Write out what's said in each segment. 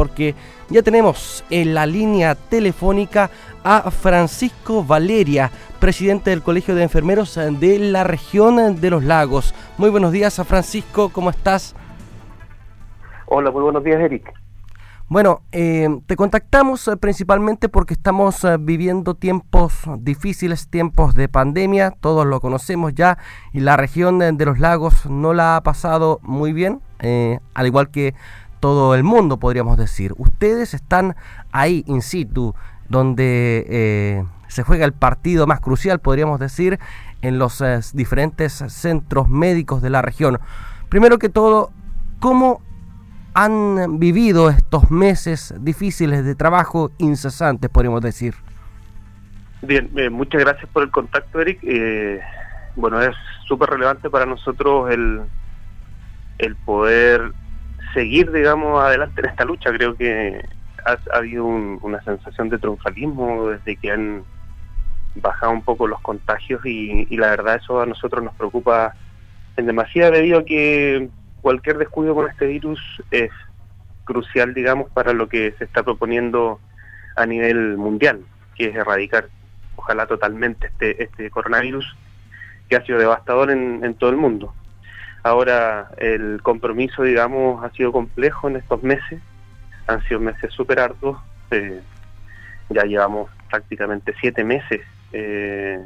porque ya tenemos en la línea telefónica a Francisco Valeria, presidente del Colegio de Enfermeros de la región de los lagos. Muy buenos días a Francisco, ¿cómo estás? Hola, muy buenos días Eric. Bueno, eh, te contactamos eh, principalmente porque estamos eh, viviendo tiempos difíciles, tiempos de pandemia, todos lo conocemos ya, y la región de, los lagos no la ha pasado muy bien, al igual que todo el mundo, podríamos decir. Ustedes están ahí, in situ, donde se juega el partido más crucial, podríamos decir, en los diferentes centros médicos de la región. Primero que todo, ¿cómo han vivido estos meses difíciles de trabajo incesantes, podríamos decir. Bien, eh, muchas gracias por el contacto, Eric. Eh, bueno, es súper relevante para nosotros el, el poder seguir, digamos, adelante en esta lucha. Creo que ha, habido una sensación de triunfalismo desde que han bajado un poco los contagios y, y la verdad eso a nosotros nos preocupa en demasía debido a que cualquier descuido con este virus es crucial, digamos, para lo que se está proponiendo a nivel mundial, que es erradicar, ojalá totalmente, este, este coronavirus que ha sido devastador en, todo el mundo. Ahora, el compromiso, digamos, ha sido complejo en estos meses, han sido meses súper arduos, eh, ya llevamos prácticamente siete meses eh,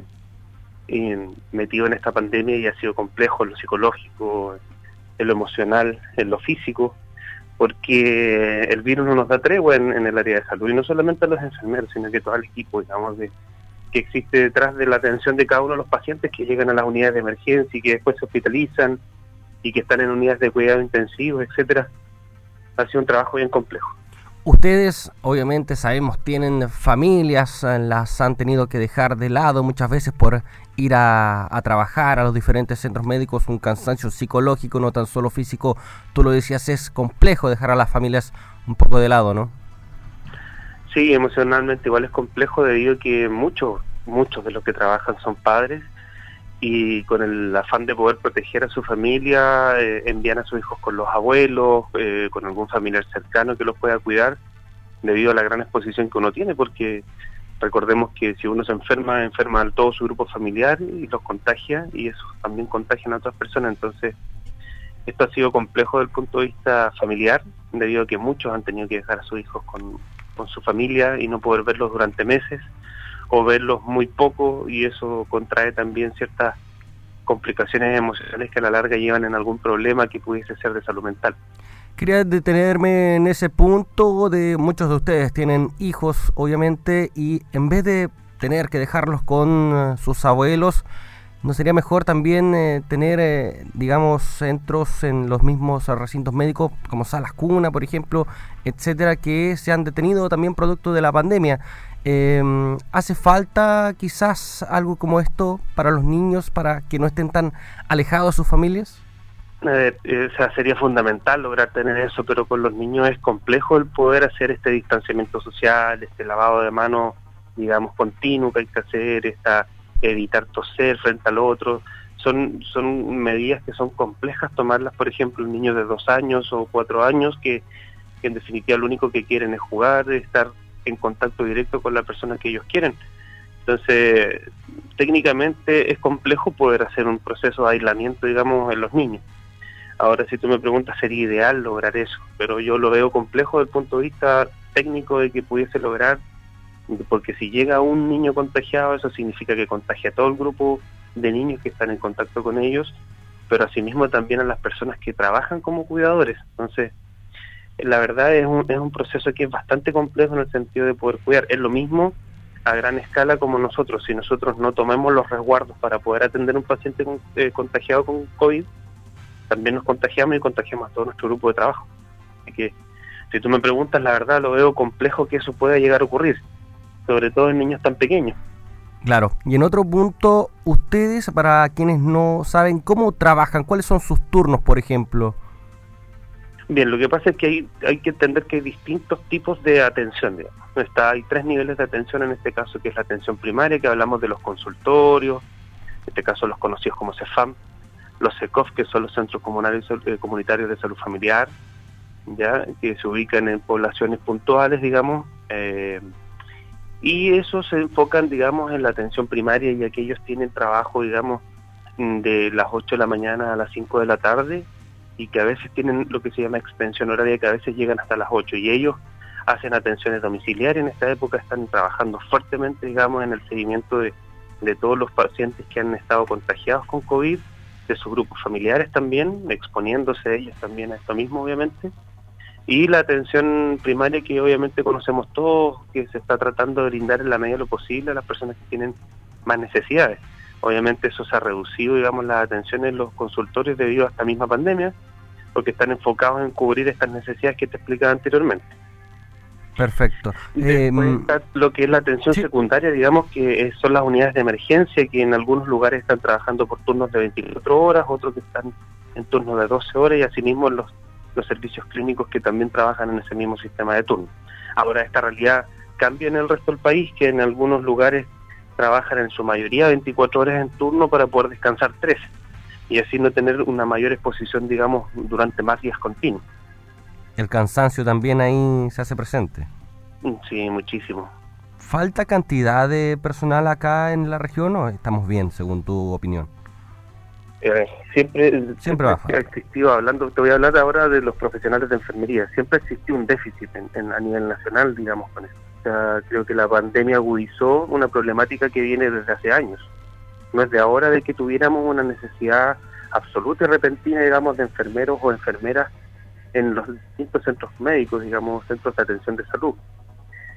metido en esta pandemia y ha sido complejo en lo psicológico, en lo emocional, en lo físico, porque el virus no nos da tregua en, el área de salud, y no solamente a los enfermeros, sino que todo el equipo, digamos, que existe detrás de la atención de cada uno de los pacientes que llegan a las unidades de emergencia y que después se hospitalizan y que están en unidades de cuidado intensivo, etcétera. Ha sido un trabajo bien complejo. Ustedes, obviamente, sabemos, tienen familias, eh, las han tenido que dejar de lado muchas veces por ir a, trabajar a los diferentes centros médicos, un cansancio psicológico, no tan solo físico. Tú lo decías, es complejo dejar a las familias un poco de lado, ¿no? Sí, emocionalmente igual es complejo debido a que muchos, muchos de los que trabajan son padres y con el afán de poder proteger a su familia, eh, envían a sus hijos con los abuelos, eh, con algún familiar cercano que los pueda cuidar, debido a la gran exposición que uno tiene, porque recordemos que si uno se enferma, enferma a todo su grupo familiar y los contagia, y eso también contagia a otras personas, entonces esto ha sido complejo desde el punto de vista familiar, debido a que muchos han tenido que dejar a sus hijos con, con su familia y no poder verlos durante meses o verlos muy poco y eso contrae también ciertas complicaciones emocionales que a la larga llevan en algún problema que pudiese ser de salud mental. Quería detenerme en ese punto de muchos de ustedes tienen hijos, obviamente, y en vez de tener que dejarlos con eh, sus abuelos, ¿no sería mejor también eh, tener, eh, digamos, centros en los mismos recintos médicos, como salas cuna, por ejemplo, etcétera, que se han detenido también producto de la pandemia? Eh, ¿Hace falta quizás algo como esto para los niños, para que no estén tan alejados de sus familias? Eh, eh, sería fundamental lograr tener eso, pero con los niños es complejo el poder hacer este distanciamiento social, este lavado de manos, digamos, continuo que hay que hacer, esta, evitar toser frente al otro. Son, son medidas que son complejas tomarlas, por ejemplo, un niño de dos años o cuatro años que, que en definitiva lo único que quieren es jugar, estar en contacto directo con la persona que ellos quieren. Entonces, técnicamente es complejo poder hacer un proceso de aislamiento, digamos, en los niños. Ahora, si tú me preguntas, sería ideal lograr eso, pero yo lo veo complejo desde el punto de vista técnico de que pudiese lograr, porque si llega un niño contagiado, eso significa que contagia a todo el grupo de niños que están en contacto con ellos, pero asimismo también a las personas que trabajan como cuidadores. Entonces, la verdad es un, es un proceso que es bastante complejo en el sentido de poder cuidar. Es lo mismo a gran escala como nosotros. Si nosotros no tomemos los resguardos para poder atender a un paciente eh, contagiado con COVID, también nos contagiamos y contagiamos a todo nuestro grupo de trabajo. Así que, si tú me preguntas, la verdad lo veo complejo que eso pueda llegar a ocurrir, sobre todo en niños tan pequeños. Claro, y en otro punto, ustedes, para quienes no saben cómo trabajan, ¿cuáles son sus turnos, por ejemplo? Bien, lo que pasa es que hay, hay que entender que hay distintos tipos de atención. Digamos. Está, hay tres niveles de atención en este caso, que es la atención primaria, que hablamos de los consultorios, en este caso los conocidos como CEFAM, los SECOF, que son los Centros eh, Comunitarios de Salud Familiar, ya que se ubican en poblaciones puntuales, digamos, eh, y eso se enfocan, digamos, en la atención primaria y aquellos tienen trabajo, digamos, de las 8 de la mañana a las 5 de la tarde y que a veces tienen lo que se llama extensión horaria, que a veces llegan hasta las 8 y ellos hacen atenciones domiciliarias. En esta época están trabajando fuertemente, digamos, en el seguimiento de, de todos los pacientes que han estado contagiados con COVID, de sus grupos familiares también, exponiéndose ellos también a esto mismo, obviamente. Y la atención primaria que obviamente conocemos todos, que se está tratando de brindar en la medida de lo posible a las personas que tienen más necesidades. Obviamente eso se ha reducido, digamos, las atenciones en los consultorios debido a esta misma pandemia, porque están enfocados en cubrir estas necesidades que te explicaba anteriormente. Perfecto. Eh, lo que es la atención secundaria, digamos que son las unidades de emergencia que en algunos lugares están trabajando por turnos de 24 horas, otros que están en turnos de 12 horas y asimismo los, los servicios clínicos que también trabajan en ese mismo sistema de turno. Ahora esta realidad cambia en el resto del país, que en algunos lugares trabajan en su mayoría 24 horas en turno para poder descansar 13 y así no tener una mayor exposición, digamos, durante más días continuos el cansancio también ahí se hace presente. Sí, muchísimo. ¿Falta cantidad de personal acá en la región o estamos bien, según tu opinión? Eh, siempre, siempre, ha existido, hablando, te voy a hablar ahora de los profesionales de enfermería, siempre existió un déficit en, a nivel nacional, digamos, con esto. O sea, creo que la pandemia agudizó una problemática que viene desde hace años. No es de ahora de que tuviéramos una necesidad absoluta y repentina, digamos, de enfermeros o enfermeras en los distintos centros médicos, digamos, centros de atención de salud.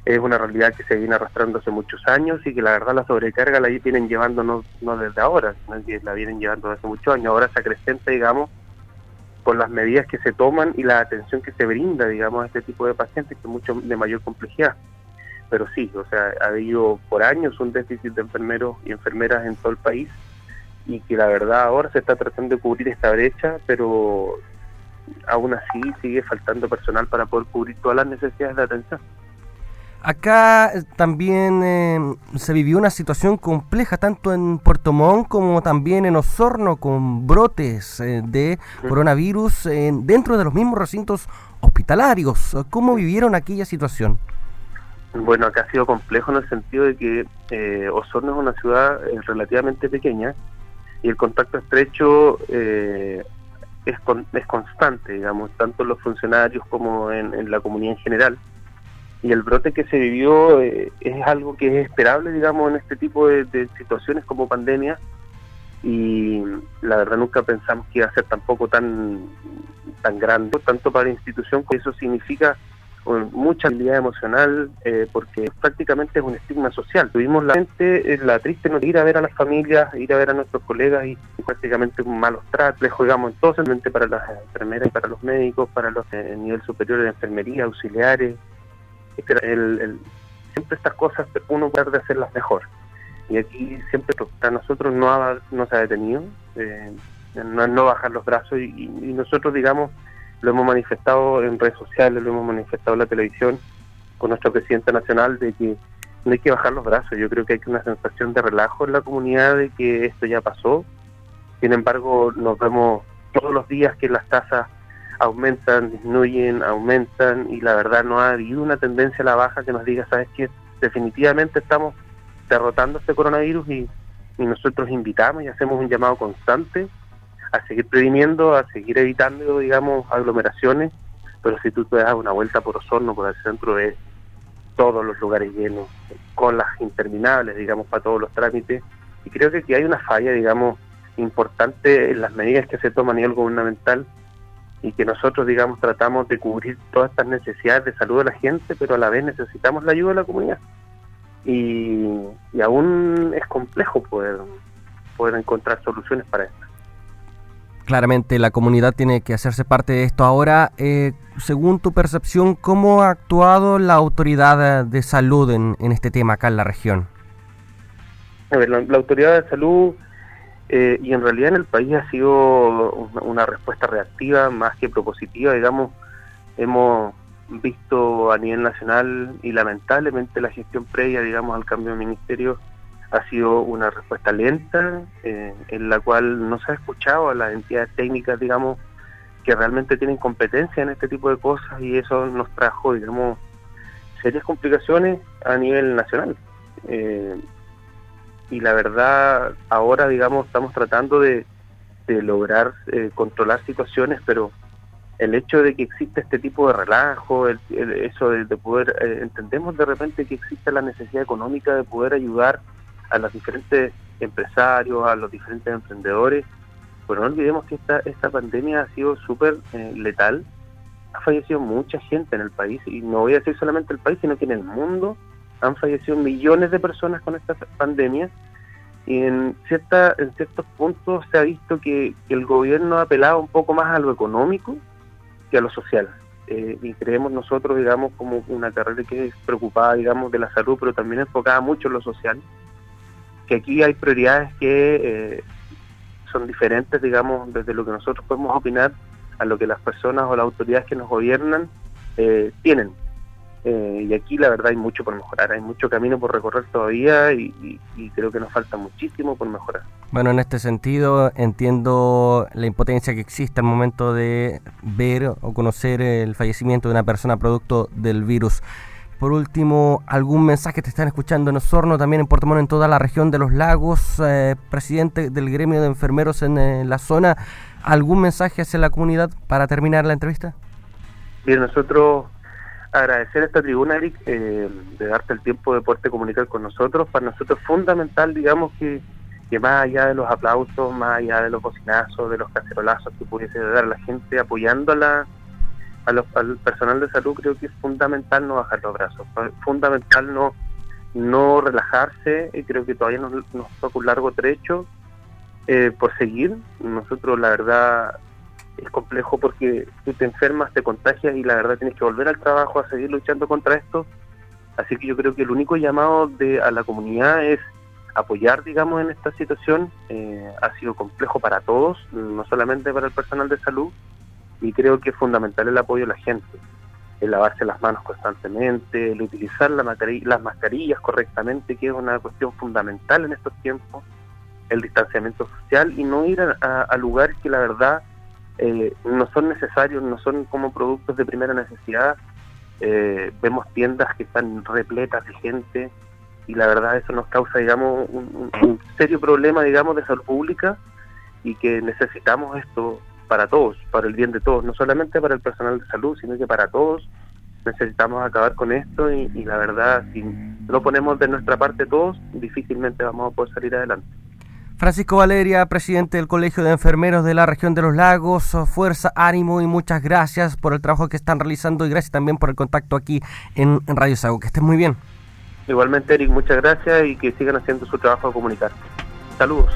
Es una realidad que se viene arrastrando hace muchos años y que la verdad la sobrecarga la vienen llevando no, desde ahora, sino que la vienen llevando desde hace muchos años. Ahora se acrecenta, digamos, con las medidas que se toman y la atención que se brinda, digamos, a este tipo de pacientes que es mucho de mayor complejidad. Pero sí, o sea, ha habido por años un déficit de enfermeros y enfermeras en todo el país y que la verdad ahora se está tratando de cubrir esta brecha, pero aún así sigue faltando personal para poder cubrir todas las necesidades de atención. Acá eh, también eh, se vivió una situación compleja tanto en Puerto Montt como también en Osorno con brotes eh, de coronavirus dentro de los mismos recintos hospitalarios. ¿Cómo vivieron aquella situación? Bueno, acá ha sido complejo en el sentido de que Osorno es una ciudad relativamente pequeña y el contacto estrecho es, es constante, digamos, tanto en los funcionarios como en, la comunidad en general. Y el brote que se vivió eh, es algo que es esperable, digamos, en este tipo de, situaciones como pandemia. Y la verdad nunca pensamos que iba a ser tampoco tan, tan grande, tanto para la institución, que eso significa mucha habilidad emocional, eh, porque prácticamente es un estigma social. Tuvimos la gente, eh, la triste no ir a ver a las familias, ir a ver a nuestros colegas y, prácticamente un malos tratos, les jugamos entonces para las enfermeras y para los médicos, para los nivel superior de enfermería, auxiliares. El, siempre estas cosas uno puede de hacerlas mejor. Y aquí siempre para nosotros no, no se ha detenido, eh, no, no bajar los brazos y nosotros digamos lo hemos manifestado en redes sociales, lo hemos manifestado en la televisión con nuestra presidenta nacional de que no hay que bajar los brazos. Yo creo que hay una sensación de relajo en la comunidad de que esto ya pasó. Sin embargo, nos vemos todos los días que las tasas aumentan, disminuyen, aumentan y la verdad no ha habido una tendencia a la baja que nos diga, sabes que definitivamente estamos derrotando este coronavirus y, nosotros invitamos y hacemos un llamado constante a seguir previniendo, a seguir evitando, digamos, aglomeraciones, pero si tú te das una vuelta por Osorno, por el centro, de todos los lugares llenos, con las interminables, digamos, para todos los trámites, y creo que aquí hay una falla, digamos, importante en las medidas que se toman a nivel gubernamental y que nosotros, digamos, tratamos de cubrir todas estas necesidades de salud de la gente, pero a la vez necesitamos la ayuda de la comunidad. Y, y aún es complejo poder, poder encontrar soluciones para esto claramente la comunidad tiene que hacerse parte de esto. Ahora, eh, según tu percepción, ¿cómo ha actuado la autoridad de salud en, este tema acá en la región? A ver, la, autoridad de salud eh, y en realidad en el país ha sido una, respuesta reactiva más que propositiva, digamos, hemos visto a nivel nacional y lamentablemente la gestión previa, digamos, al cambio de ministerio ha sido una respuesta lenta, eh, en la cual no se ha escuchado a las entidades técnicas, digamos, que realmente tienen competencia en este tipo de cosas y eso nos trajo, digamos, serias complicaciones a nivel nacional. Eh, y la verdad, ahora, digamos, estamos tratando de, lograr eh, controlar situaciones, pero el hecho de que exista este tipo de relajo, el, eso de, poder, eh, entendemos de repente que existe la necesidad económica de poder ayudar a los diferentes empresarios, a los diferentes emprendedores, pero no olvidemos que esta, esta pandemia ha sido súper letal. Ha fallecido mucha gente en el país, y no voy a decir solamente el país, sino que en el mundo han fallecido millones de personas con esta pandemia, y en, cierta, en ciertos puntos se ha visto que, el gobierno ha apelado un poco más a lo económico que a lo social. Eh, y creemos nosotros, digamos, como una carrera que es preocupada, digamos, de la salud, pero también enfocada mucho en lo social, que aquí hay prioridades que eh, son diferentes, digamos, desde lo que nosotros podemos opinar a lo que las personas o las autoridades que nos gobiernan eh, tienen. Eh, y aquí la verdad hay mucho por mejorar, hay mucho camino por recorrer todavía y, creo que nos falta muchísimo por mejorar. Bueno, en este sentido entiendo la impotencia que existe al momento de ver o conocer el fallecimiento de una persona producto del virus. Por último, ¿algún mensaje te están escuchando en Osorno, también en Puerto Montt, en toda la región de los lagos, eh, presidente del gremio de enfermeros en la zona? ¿Algún mensaje hacia la comunidad para terminar la entrevista? Bien, nosotros agradecer esta tribuna, Eric, eh, de darte el tiempo de poderte comunicar con nosotros. Para nosotros es fundamental, digamos, que, que más allá de los aplausos, más allá de los bocinazos, de los cacerolazos que pudiese dar la gente apoyando a los, al personal de salud, creo que es fundamental no bajar los brazos, fundamental no no relajarse, y creo que todavía nos, nos toca un largo trecho eh, por seguir. Nosotros, la verdad, es complejo porque tú te enfermas, te contagias y la verdad tienes que volver al trabajo a seguir luchando contra esto. Así que yo creo que el único llamado de, a la comunidad es apoyar, digamos, en esta situación. Eh, ha sido complejo para todos, no solamente para el personal de salud, y creo que es fundamental el apoyo de la gente. El lavarse las manos constantemente, el utilizar la las mascarillas correctamente, que es una cuestión fundamental en estos tiempos el distanciamiento social y no ir a, lugares que la verdad eh, no son necesarios, no son como productos de primera necesidad. Eh, vemos tiendas que están repletas de gente y la verdad eso nos causa, digamos, un, serio problema, digamos, de salud pública y que necesitamos esto para todos, para el bien de todos, no solamente para el personal de salud, sino que para todos necesitamos acabar con esto y, y la verdad, si no ponemos de nuestra parte todos, difícilmente vamos a poder salir adelante. Francisco Valeria, presidente del Colegio de Enfermeros de la región de los lagos, fuerza, ánimo y muchas gracias por el trabajo que están realizando y gracias también por el contacto aquí en, Radio Sago. Que estén muy bien. Igualmente, Eric, muchas gracias y que sigan haciendo su trabajo de comunicar. Saludos.